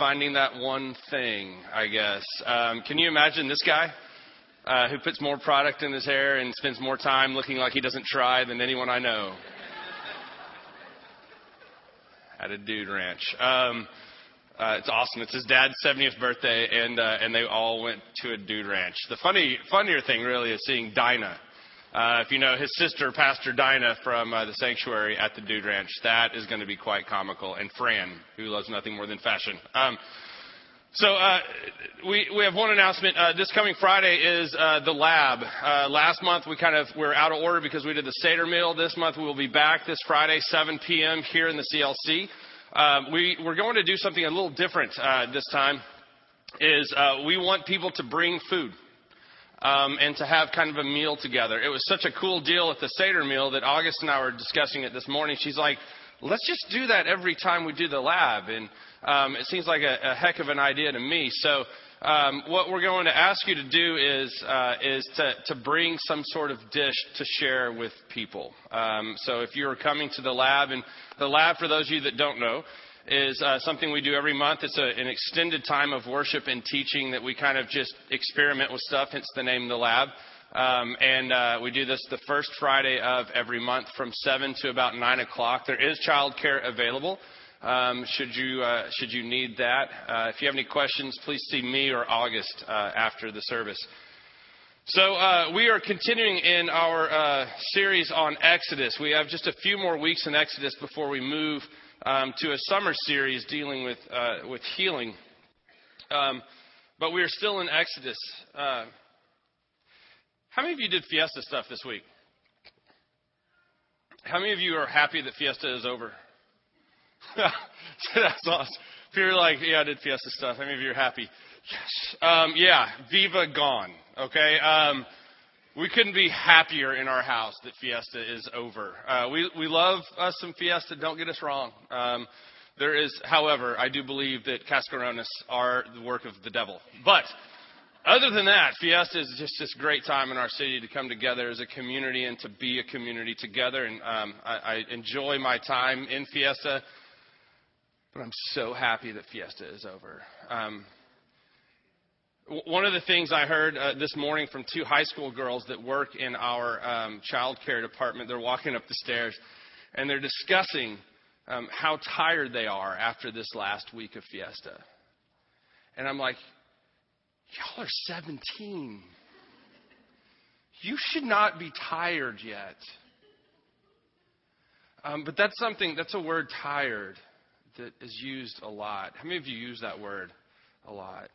finding that one thing, I guess. Um, can you imagine this guy uh, who puts more product in his hair and spends more time looking like he doesn't try than anyone I know? At a dude ranch. Um, uh, it's awesome. It's his dad's 70th birthday, and uh, and they all went to a dude ranch. The funny, funnier thing really is seeing Dinah uh, if you know his sister, Pastor Dinah from uh, the sanctuary at the Dude Ranch, that is going to be quite comical. And Fran, who loves nothing more than fashion. Um, so uh, we we have one announcement. Uh, this coming Friday is uh, the lab. Uh, last month we kind of were out of order because we did the Seder meal. This month we will be back this Friday, 7 p.m. here in the CLC. Um, we we're going to do something a little different uh, this time. Is uh, we want people to bring food um, and to have kind of a meal together. It was such a cool deal at the Seder meal that August and I were discussing it this morning. She's like, let's just do that every time we do the lab. And um, it seems like a, a heck of an idea to me. So um, what we're going to ask you to do is uh, is to, to bring some sort of dish to share with people. Um, so if you're coming to the lab, and the lab, for those of you that don't know, is uh, something we do every month. It's a, an extended time of worship and teaching that we kind of just experiment with stuff, hence the name The Lab. Um, and uh, we do this the first Friday of every month from 7 to about 9 o'clock. There is childcare available. Um, should you uh, should you need that? Uh, if you have any questions, please see me or August uh, after the service. So uh, we are continuing in our uh, series on Exodus. We have just a few more weeks in Exodus before we move um, to a summer series dealing with, uh, with healing. Um, but we are still in Exodus. Uh, how many of you did Fiesta stuff this week? How many of you are happy that Fiesta is over? That's awesome. If you're like, yeah, I did Fiesta stuff, how many of you are happy? Yes. Um, yeah, Viva gone. Okay. Um, we couldn't be happier in our house that Fiesta is over. Uh, we we love us some Fiesta. Don't get us wrong. Um, there is, however, I do believe that Cascarones are the work of the devil. But other than that, Fiesta is just this great time in our city to come together as a community and to be a community together. And um, I, I enjoy my time in Fiesta, but I'm so happy that Fiesta is over. Um, one of the things I heard uh, this morning from two high school girls that work in our um, child care department, they're walking up the stairs and they're discussing um, how tired they are after this last week of Fiesta. And I'm like, y'all are 17. You should not be tired yet. Um, but that's something, that's a word tired that is used a lot. How many of you use that word a lot?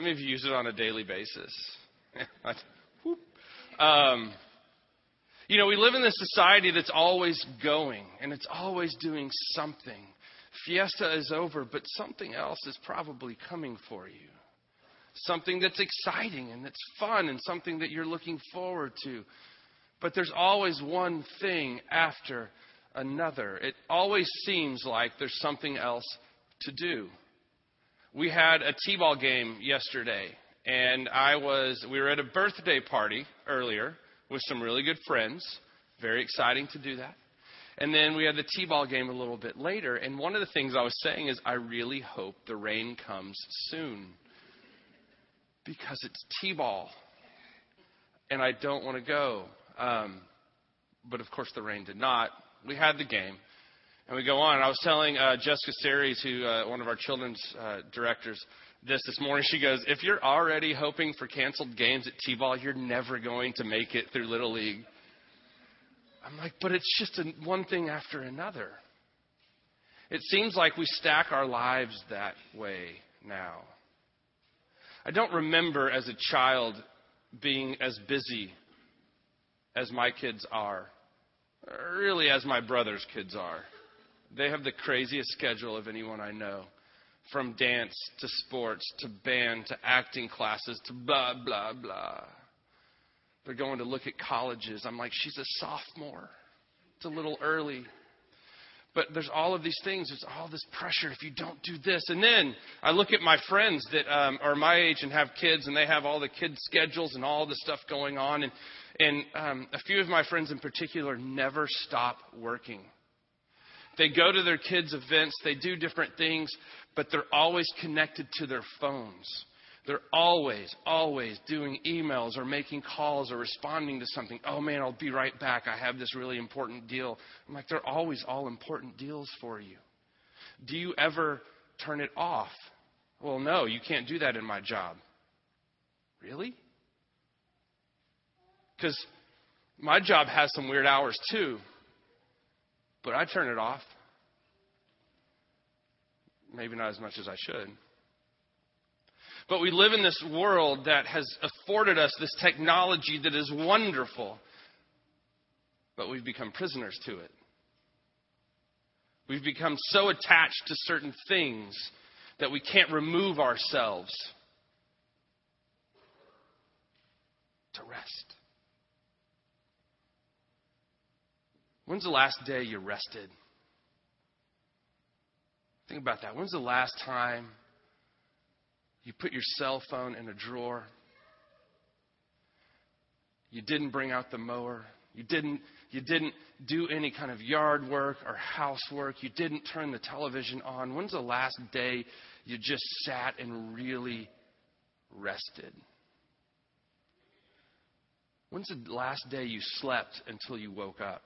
How many of you use it on a daily basis? um, you know, we live in this society that's always going and it's always doing something. Fiesta is over, but something else is probably coming for you. Something that's exciting and that's fun and something that you're looking forward to. But there's always one thing after another. It always seems like there's something else to do we had a t-ball game yesterday, and I was we were at a birthday party earlier with some really good friends. Very exciting to do that. And then we had the t-ball game a little bit later, and one of the things I was saying is I really hope the rain comes soon because it's t-ball, and I don't want to go. Um, but of course, the rain did not. We had the game. And we go on. I was telling uh, Jessica Series, who uh, one of our children's uh, directors, this this morning. She goes, "If you're already hoping for canceled games at T-ball, you're never going to make it through Little League." I'm like, but it's just a, one thing after another. It seems like we stack our lives that way now. I don't remember as a child being as busy as my kids are, really as my brother's kids are. They have the craziest schedule of anyone I know. From dance to sports to band to acting classes to blah, blah, blah. They're going to look at colleges. I'm like, she's a sophomore. It's a little early. But there's all of these things. There's all this pressure if you don't do this. And then I look at my friends that um, are my age and have kids, and they have all the kids' schedules and all the stuff going on. And, and um, a few of my friends in particular never stop working. They go to their kids' events, they do different things, but they're always connected to their phones. They're always, always doing emails or making calls or responding to something. Oh man, I'll be right back. I have this really important deal. I'm like, they're always all important deals for you. Do you ever turn it off? Well, no, you can't do that in my job. Really? Because my job has some weird hours too, but I turn it off. Maybe not as much as I should. But we live in this world that has afforded us this technology that is wonderful, but we've become prisoners to it. We've become so attached to certain things that we can't remove ourselves to rest. When's the last day you rested? Think about that. When's the last time you put your cell phone in a drawer? You didn't bring out the mower. You didn't, you didn't do any kind of yard work or housework. You didn't turn the television on. When's the last day you just sat and really rested? When's the last day you slept until you woke up?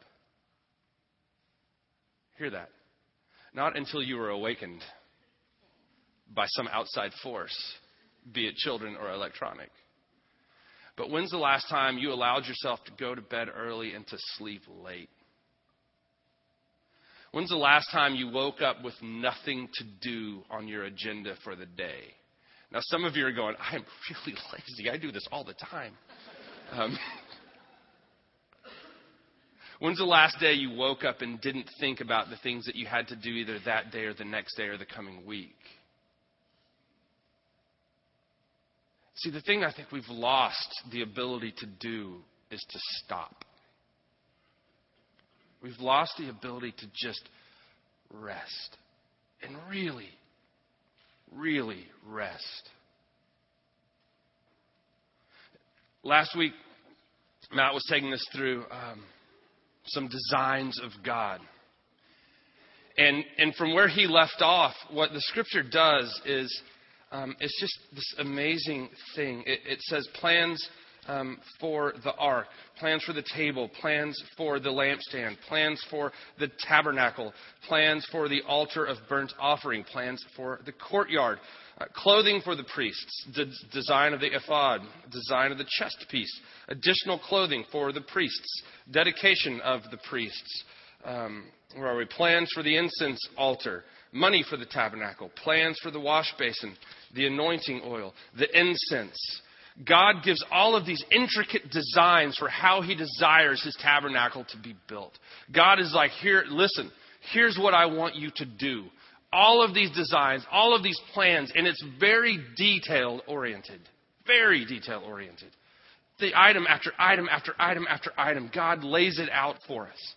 Hear that. Not until you were awakened by some outside force, be it children or electronic. But when's the last time you allowed yourself to go to bed early and to sleep late? When's the last time you woke up with nothing to do on your agenda for the day? Now, some of you are going, I'm really lazy. I do this all the time. Um, When's the last day you woke up and didn't think about the things that you had to do either that day or the next day or the coming week? See, the thing I think we've lost the ability to do is to stop. We've lost the ability to just rest and really, really rest. Last week, Matt was taking us through um, some designs of God. And, and from where he left off, what the scripture does is um, it's just this amazing thing. It, it says plans um, for the ark, plans for the table, plans for the lampstand, plans for the tabernacle, plans for the altar of burnt offering, plans for the courtyard, uh, clothing for the priests, the design of the ephod, design of the chest piece, additional clothing for the priests, dedication of the priests. Um, where are we? Plans for the incense altar, money for the tabernacle, plans for the wash basin, the anointing oil, the incense. God gives all of these intricate designs for how He desires His tabernacle to be built. God is like, here, listen, here's what I want you to do all of these designs, all of these plans, and it's very detail oriented. Very detail oriented. The item after item after item after item, God lays it out for us.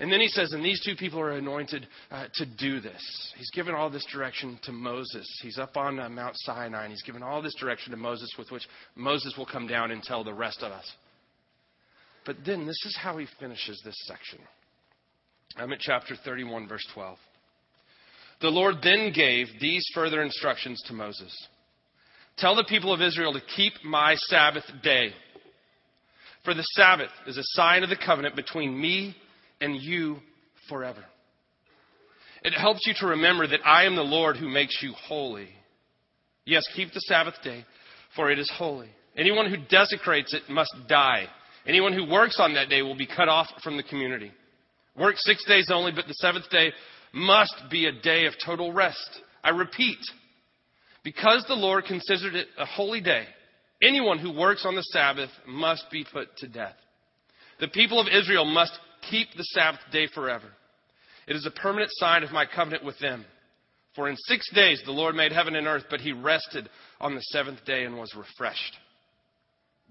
And then he says, and these two people are anointed uh, to do this. He's given all this direction to Moses. He's up on uh, Mount Sinai, and he's given all this direction to Moses, with which Moses will come down and tell the rest of us. But then this is how he finishes this section. I'm at chapter 31, verse 12. The Lord then gave these further instructions to Moses Tell the people of Israel to keep my Sabbath day. For the Sabbath is a sign of the covenant between me and you forever. It helps you to remember that I am the Lord who makes you holy. Yes, keep the Sabbath day, for it is holy. Anyone who desecrates it must die. Anyone who works on that day will be cut off from the community. Work six days only, but the seventh day must be a day of total rest. I repeat, because the Lord considered it a holy day, anyone who works on the Sabbath must be put to death. The people of Israel must keep the Sabbath day forever. It is a permanent sign of my covenant with them. For in six days the Lord made heaven and earth, but he rested on the seventh day and was refreshed.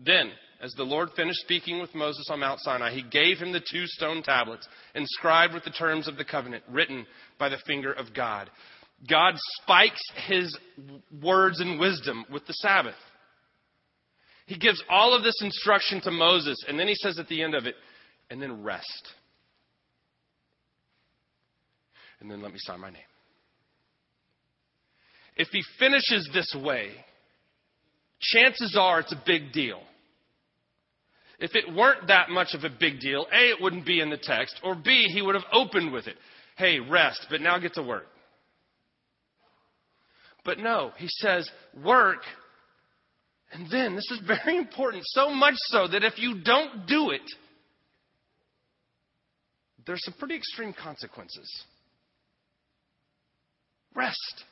Then, as the Lord finished speaking with Moses on Mount Sinai, he gave him the two stone tablets inscribed with the terms of the covenant written by the finger of God. God spikes his words and wisdom with the Sabbath. He gives all of this instruction to Moses, and then he says at the end of it, and then rest. and then let me sign my name. If he finishes this way, chances are it's a big deal. If it weren't that much of a big deal, A, it wouldn't be in the text, or B, he would have opened with it. Hey, rest, but now get to work. But no, he says, work, and then, this is very important, so much so that if you don't do it, there's some pretty extreme consequences. Rest.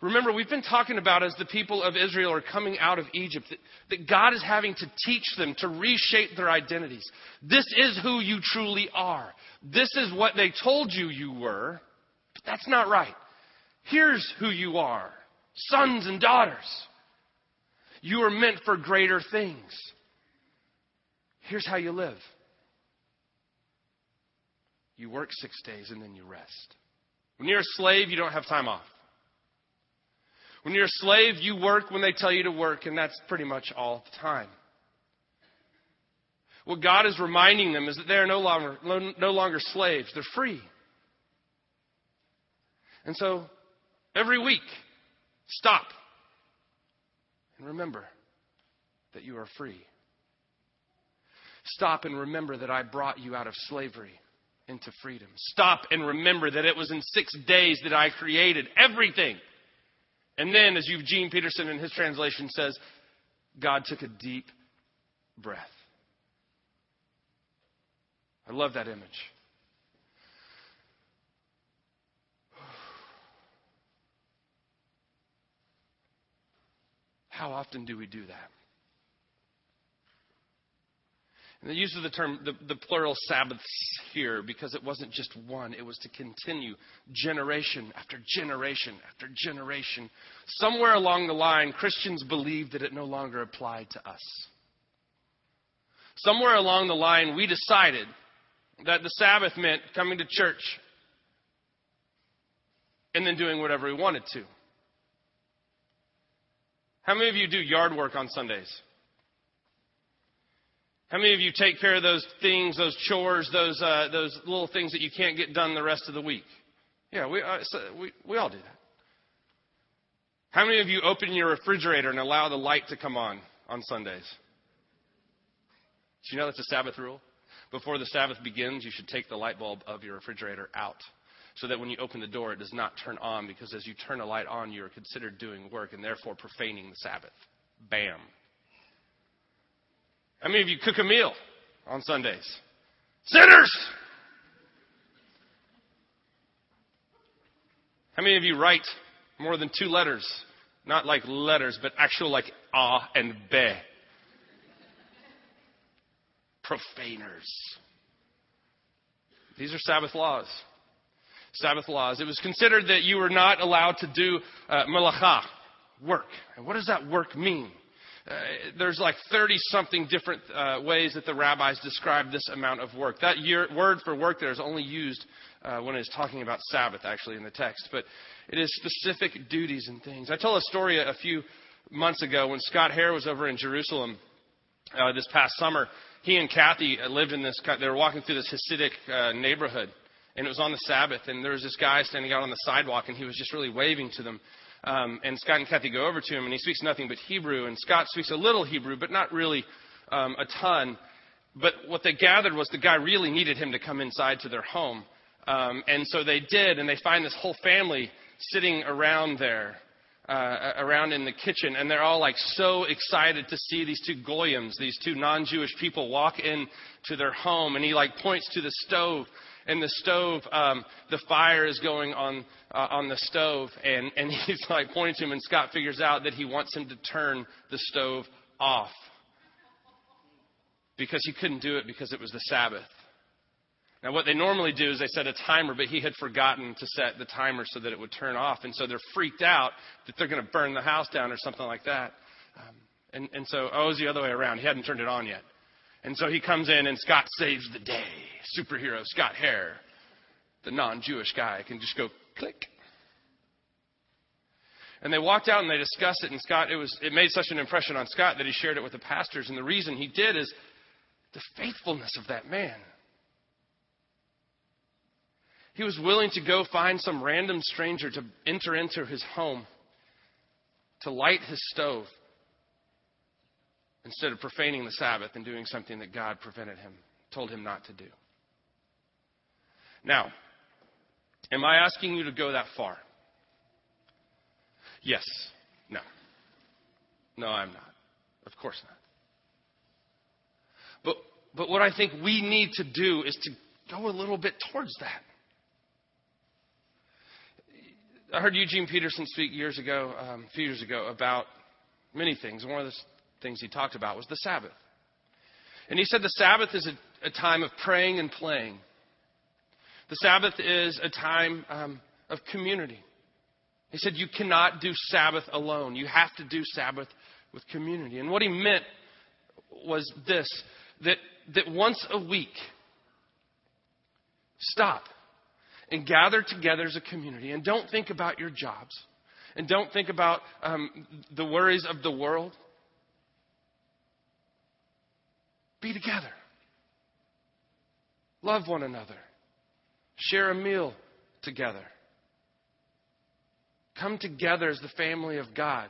Remember, we've been talking about as the people of Israel are coming out of Egypt that, that, God is having to teach them to reshape their identities. This is who you truly are. This is what they told you you were, but that's not right. Here's who you are sons and daughters. You are meant for greater things. Here's how you live you work six days and then you rest. When you're a slave, you don't have time off. When you're a slave, you work when they tell you to work, and that's pretty much all the time. What God is reminding them is that they are no longer, no longer slaves, they're free. And so, every week, stop and remember that you are free. Stop and remember that I brought you out of slavery into freedom. Stop and remember that it was in six days that I created everything. And then, as Eugene Peterson in his translation says, God took a deep breath. I love that image. How often do we do that? And the use of the term, the, the, plural Sabbaths here, because it wasn't just one, it was to continue generation after generation after generation. Somewhere along the line, Christians believed that it no longer applied to us. Somewhere along the line, we decided that the Sabbath meant coming to church and then doing whatever we wanted to. How many of you do yard work on Sundays? How many of you take care of those things, those chores, those, uh, those little things that you can't get done the rest of the week? Yeah, we, uh, so we, we all do that. How many of you open your refrigerator and allow the light to come on on Sundays? Do you know that's a Sabbath rule? Before the Sabbath begins, you should take the light bulb of your refrigerator out so that when you open the door, it does not turn on because as you turn a light on, you are considered doing work and therefore profaning the Sabbath. Bam. How many of you cook a meal on Sundays? Sinners! How many of you write more than two letters? Not like letters, but actual like ah and be. Profaners. These are Sabbath laws. Sabbath laws. It was considered that you were not allowed to do uh, work. And what does that work mean? Uh, there's like 30 something different uh, ways that the rabbis describe this amount of work. That year, word for work there is only used uh, when it's talking about Sabbath, actually, in the text. But it is specific duties and things. I told a story a few months ago when Scott Hare was over in Jerusalem uh, this past summer. He and Kathy lived in this, they were walking through this Hasidic uh, neighborhood. And it was on the Sabbath, and there was this guy standing out on the sidewalk, and he was just really waving to them. Um, and Scott and Kathy go over to him, and he speaks nothing but Hebrew. And Scott speaks a little Hebrew, but not really um, a ton. But what they gathered was the guy really needed him to come inside to their home. Um, and so they did, and they find this whole family sitting around there, uh, around in the kitchen, and they're all like so excited to see these two goyim, these two non-Jewish people, walk in to their home. And he like points to the stove and the stove, um, the fire is going on uh, on the stove, and and he's like pointing to him, and Scott figures out that he wants him to turn the stove off because he couldn't do it because it was the Sabbath. Now, what they normally do is they set a timer, but he had forgotten to set the timer so that it would turn off, and so they're freaked out that they're going to burn the house down or something like that. Um, and, and so, oh, it was the other way around. He hadn't turned it on yet. And so he comes in, and Scott saves the day. Superhero Scott Hare, the non Jewish guy, can just go click. And they walked out and they discussed it, and Scott, it, was, it made such an impression on Scott that he shared it with the pastors. And the reason he did is the faithfulness of that man. He was willing to go find some random stranger to enter into his home, to light his stove, instead of profaning the Sabbath and doing something that God prevented him, told him not to do. Now, am I asking you to go that far? Yes. No. No, I'm not. Of course not. But, but what I think we need to do is to go a little bit towards that. I heard Eugene Peterson speak years ago, um, a few years ago, about many things. One of the things he talked about was the Sabbath. And he said the Sabbath is a, a time of praying and playing. The Sabbath is a time um, of community. He said you cannot do Sabbath alone. You have to do Sabbath with community. And what he meant was this that, that once a week, stop and gather together as a community and don't think about your jobs and don't think about um, the worries of the world. Be together. Love one another. Share a meal together. Come together as the family of God.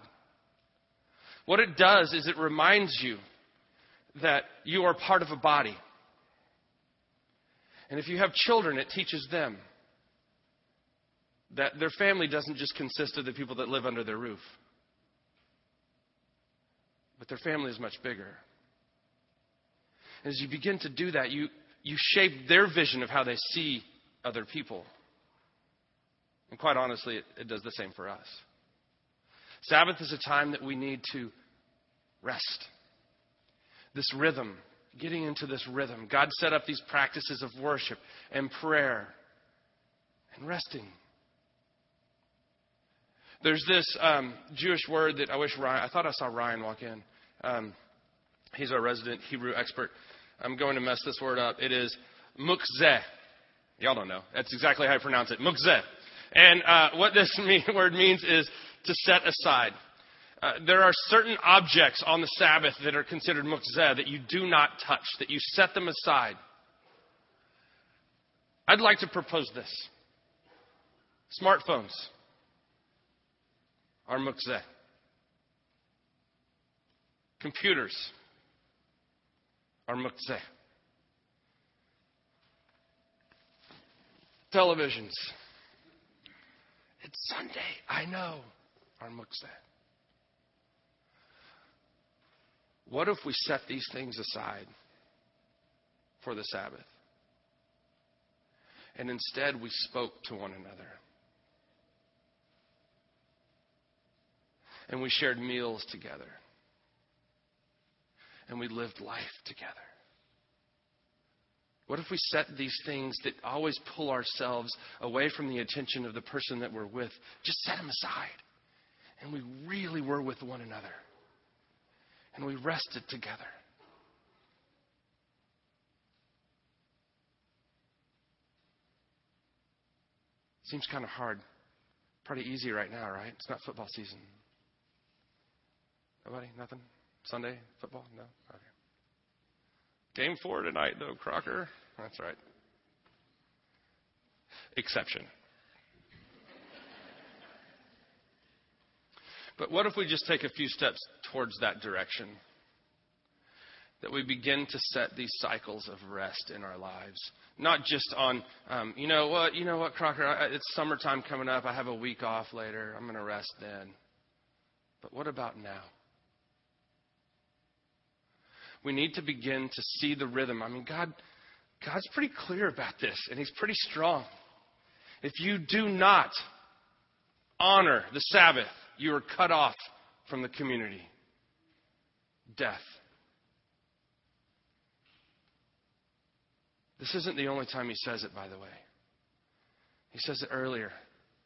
What it does is it reminds you that you are part of a body. And if you have children, it teaches them that their family doesn't just consist of the people that live under their roof, but their family is much bigger. As you begin to do that, you, you shape their vision of how they see other people. And quite honestly, it, it does the same for us. Sabbath is a time that we need to rest. This rhythm, getting into this rhythm. God set up these practices of worship and prayer and resting. There's this um, Jewish word that I wish Ryan, I thought I saw Ryan walk in. Um, he's our resident Hebrew expert. I'm going to mess this word up. It is mukzeh. Y'all don't know. That's exactly how I pronounce it. Mukzeh. And uh, what this mean, word means is to set aside. Uh, there are certain objects on the Sabbath that are considered mukzeh that you do not touch, that you set them aside. I'd like to propose this. Smartphones are mukzeh. Computers are mukzeh. Televisions. It's Sunday, I know, are mukzeh. What if we set these things aside for the Sabbath? And instead we spoke to one another. And we shared meals together. And we lived life together. What if we set these things that always pull ourselves away from the attention of the person that we're with, just set them aside? And we really were with one another. And we rested together. Seems kind of hard. Pretty easy right now, right? It's not football season. Nobody? Nothing? Sunday football? No? Okay. Game four tonight, though, Crocker. That's right. Exception. But what if we just take a few steps towards that direction? That we begin to set these cycles of rest in our lives, not just on, um, you know what, you know what, Crocker, I, it's summertime coming up. I have a week off later. I'm going to rest then. But what about now? We need to begin to see the rhythm. I mean, God, God's pretty clear about this, and He's pretty strong. If you do not honor the Sabbath, you are cut off from the community. Death. This isn't the only time he says it, by the way. He says it earlier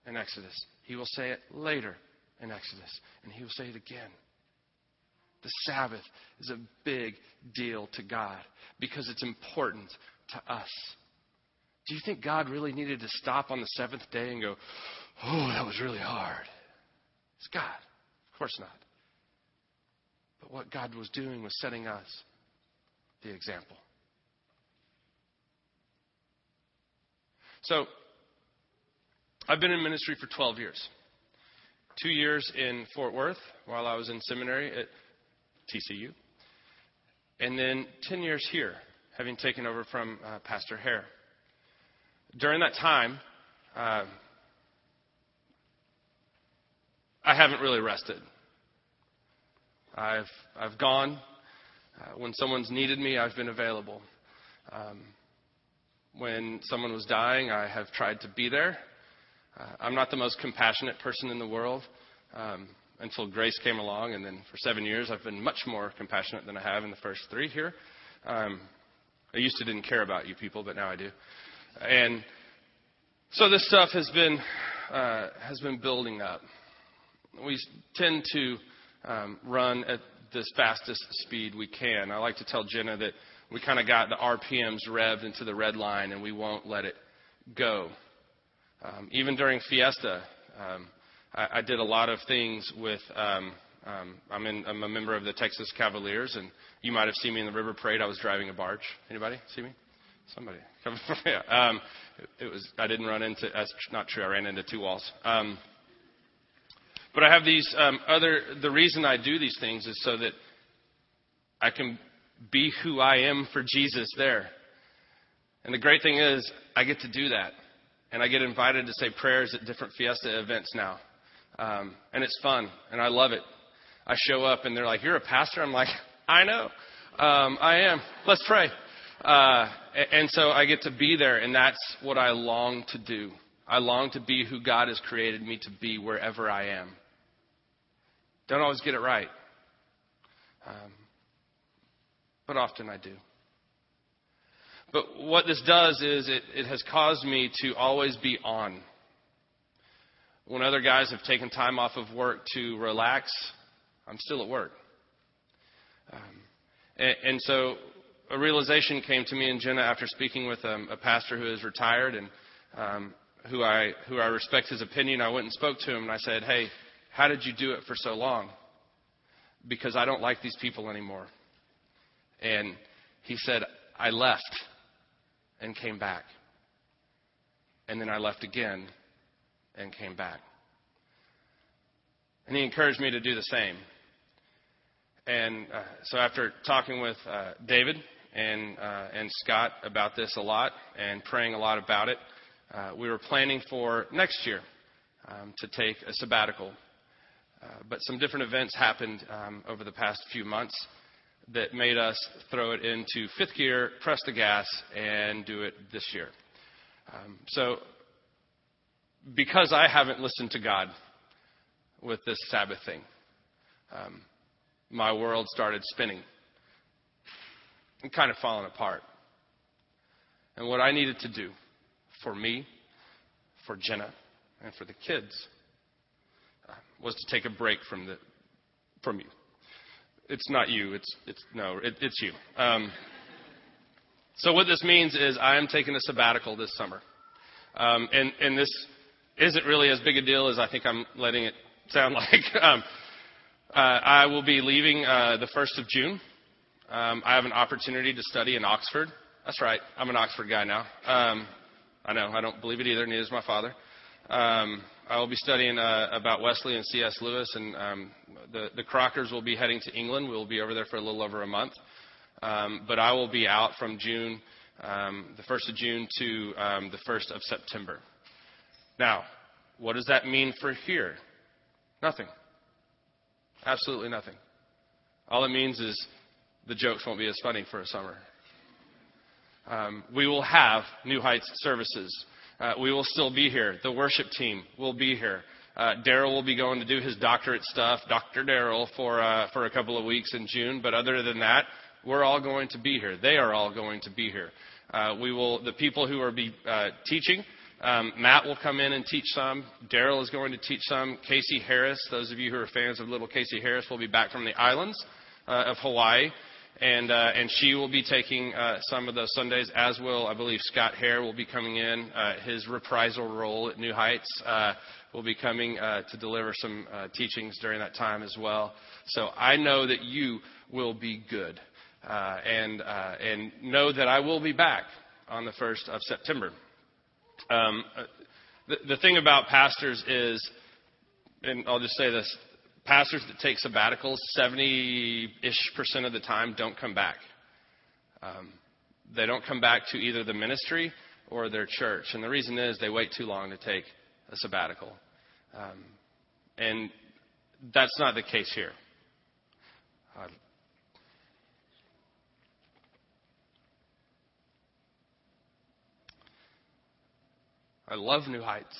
in Exodus. He will say it later in Exodus. And he will say it again the Sabbath is a big deal to God because it's important to us. Do you think God really needed to stop on the seventh day and go, oh, that was really hard? It's God. Of course not. But what God was doing was setting us the example. So, I've been in ministry for 12 years. Two years in Fort Worth while I was in seminary at TCU. And then 10 years here, having taken over from uh, Pastor Hare. During that time, uh, I haven't really rested. I've, I've gone. Uh, when someone's needed me, I've been available. Um, when someone was dying, I have tried to be there. Uh, I'm not the most compassionate person in the world um, until Grace came along, and then for seven years, I've been much more compassionate than I have in the first three here. Um, I used to didn't care about you people, but now I do. And so this stuff has been uh, has been building up. We tend to um, run at this fastest speed we can. I like to tell Jenna that we kind of got the RPMs revved into the red line, and we won't let it go. Um, even during Fiesta, um, I, I, did a lot of things with. Um, um, I'm, in, I'm a member of the Texas Cavaliers, and you might have seen me in the River Parade. I was driving a barge. Anybody see me? Somebody. yeah. Um, it, was. I didn't run into. That's not true. I ran into two walls. Um, but I have these other. The reason I do these things is so that I can be who I am for Jesus there. And the great thing is, I get to do that and I get invited to say prayers at different Fiesta events now. Um, and it's fun, and I love it. I show up, and they're like, You're a pastor? I'm like, I know. Um, I am. Let's pray. Uh, and so I get to be there, and that's what I long to do. I long to be who God has created me to be wherever I am. Don't always get it right, um, but often I do. But what this does is it, it has caused me to always be on. When other guys have taken time off of work to relax, I'm still at work. Um, and, and, so a realization came to me and Jenna after speaking with um, a pastor who is retired and um, who I who I respect his opinion. I went and spoke to him and I said, "Hey, how did you do it for so long?" Because I don't like these people anymore. And he said, "I left." and came back. And then I left again and came back. And he encouraged me to do the same. And uh, so after talking with uh, David and, uh, and Scott about this a lot and praying a lot about it, uh, we were planning for next year um, to take a sabbatical. Uh, but some different events happened um, over the past few months that made us throw it into fifth gear, press the gas, and do it this year. Um, so, because I haven't listened to God with this Sabbath thing, um, my world started spinning and kind of falling apart. And what I needed to do for me, for Jenna, and for the kids uh, was to take a break from the from you. It's not you. It's it's no. It, it's you. Um, so what this means is I am taking a sabbatical this summer, um, and and this isn't really as big a deal as I think I'm letting it sound like. um, uh, I will be leaving uh, the first of June. Um, I have an opportunity to study in Oxford. That's right. I'm an Oxford guy now. Um, I know. I don't believe it either. Neither is my father. Um, I will be studying uh, about Wesley and C.S. Lewis, and um, the, the Crockers will be heading to England. We'll be over there for a little over a month. Um, but I will be out from June, um, the 1st of June to um, the 1st of September. Now, what does that mean for here? Nothing. Absolutely nothing. All it means is the jokes won't be as funny for a summer. Um, we will have New Heights services uh, we will still be here. The worship team will be here. Uh, Daryl will be going to do his doctorate stuff, Dr. Daryl, for uh, for a couple of weeks in June. But other than that, we're all going to be here. They are all going to be here. Uh, we will. The people who are be uh, teaching. Um, Matt will come in and teach some. Daryl is going to teach some. Casey Harris, those of you who are fans of little Casey Harris, will be back from the islands uh, of Hawaii and uh, and she will be taking uh, some of those Sundays, as will I believe Scott Hare will be coming in. Uh, his reprisal role at New Heights uh, will be coming uh, to deliver some uh, teachings during that time as well. So I know that you will be good, and and know that I will be back on the first of September. Um, The, the thing about pastors is, and I'll just say this pastors that take sabbaticals, 70 ish percent of the time, don't come back. Um, they don't come back to either the ministry or their church. And the reason is they wait too long to take a sabbatical. Um, and that's not the case here. Uh, I love New Heights.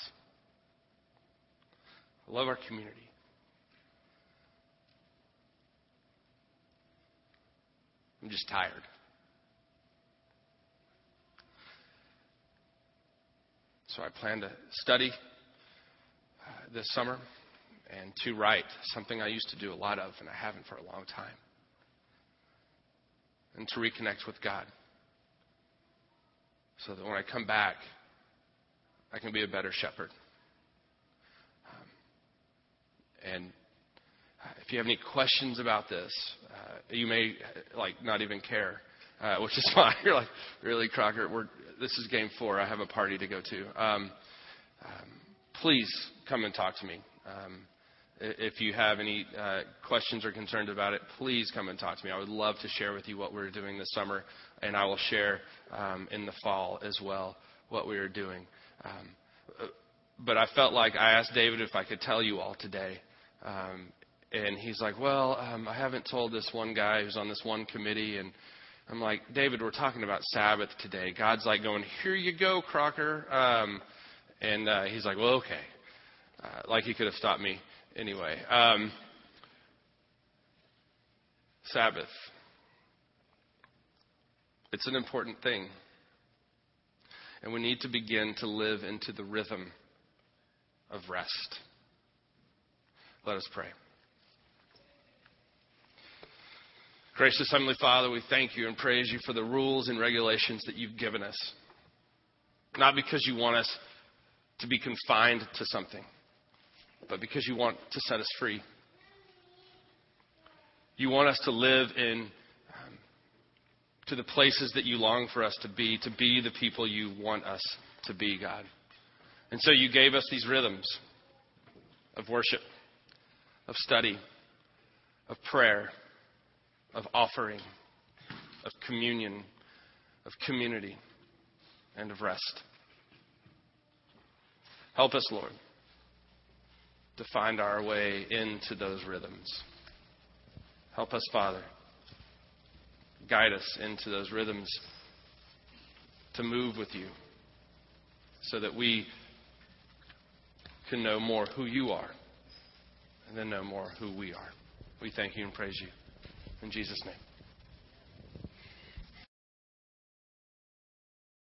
I love our community. I'm just tired. So I plan to study uh, this summer and to write, something I used to do a lot of and I haven't for a long time. And to reconnect with God. So that when I come back, I can be a better shepherd. Um, and uh, if you have any questions about this, uh, you may like not even care, uh, which is fine. You're like, really, Crocker? We're, this is game four. I have a party to go to. Um, um, please come and talk to me. Um, if you have any uh, questions or concerns about it, please come and talk to me. I would love to share with you what we're doing this summer, and I will share um, in the fall as well what we are doing. Um, uh, but I felt like I asked David if I could tell you all today, um, and he's like, "Well, um, I haven't told this one guy who's on this one committee." And I'm like, "David, we're talking about Sabbath today." God's like going, "Here you go, Crocker." Um, and uh, he's like, "Well, okay." Uh, like he could have stopped me anyway. Um, Sabbath. It's an important thing. And we need to begin to live into the rhythm of rest. Let us pray. Gracious Heavenly Father, we thank you and praise you for the rules and regulations that you've given us. Not because you want us to be confined to something, but because you want to set us free. You want us to live in to the places that you long for us to be, to be the people you want us to be, God. And so you gave us these rhythms of worship, of study, of prayer of offering, of communion, of community, and of rest. Help us, Lord, to find our way into those rhythms. Help us, Father. Guide us into those rhythms to move with you so that we can know more who you are and then know more who we are. We thank you and praise you. In Jesus' name.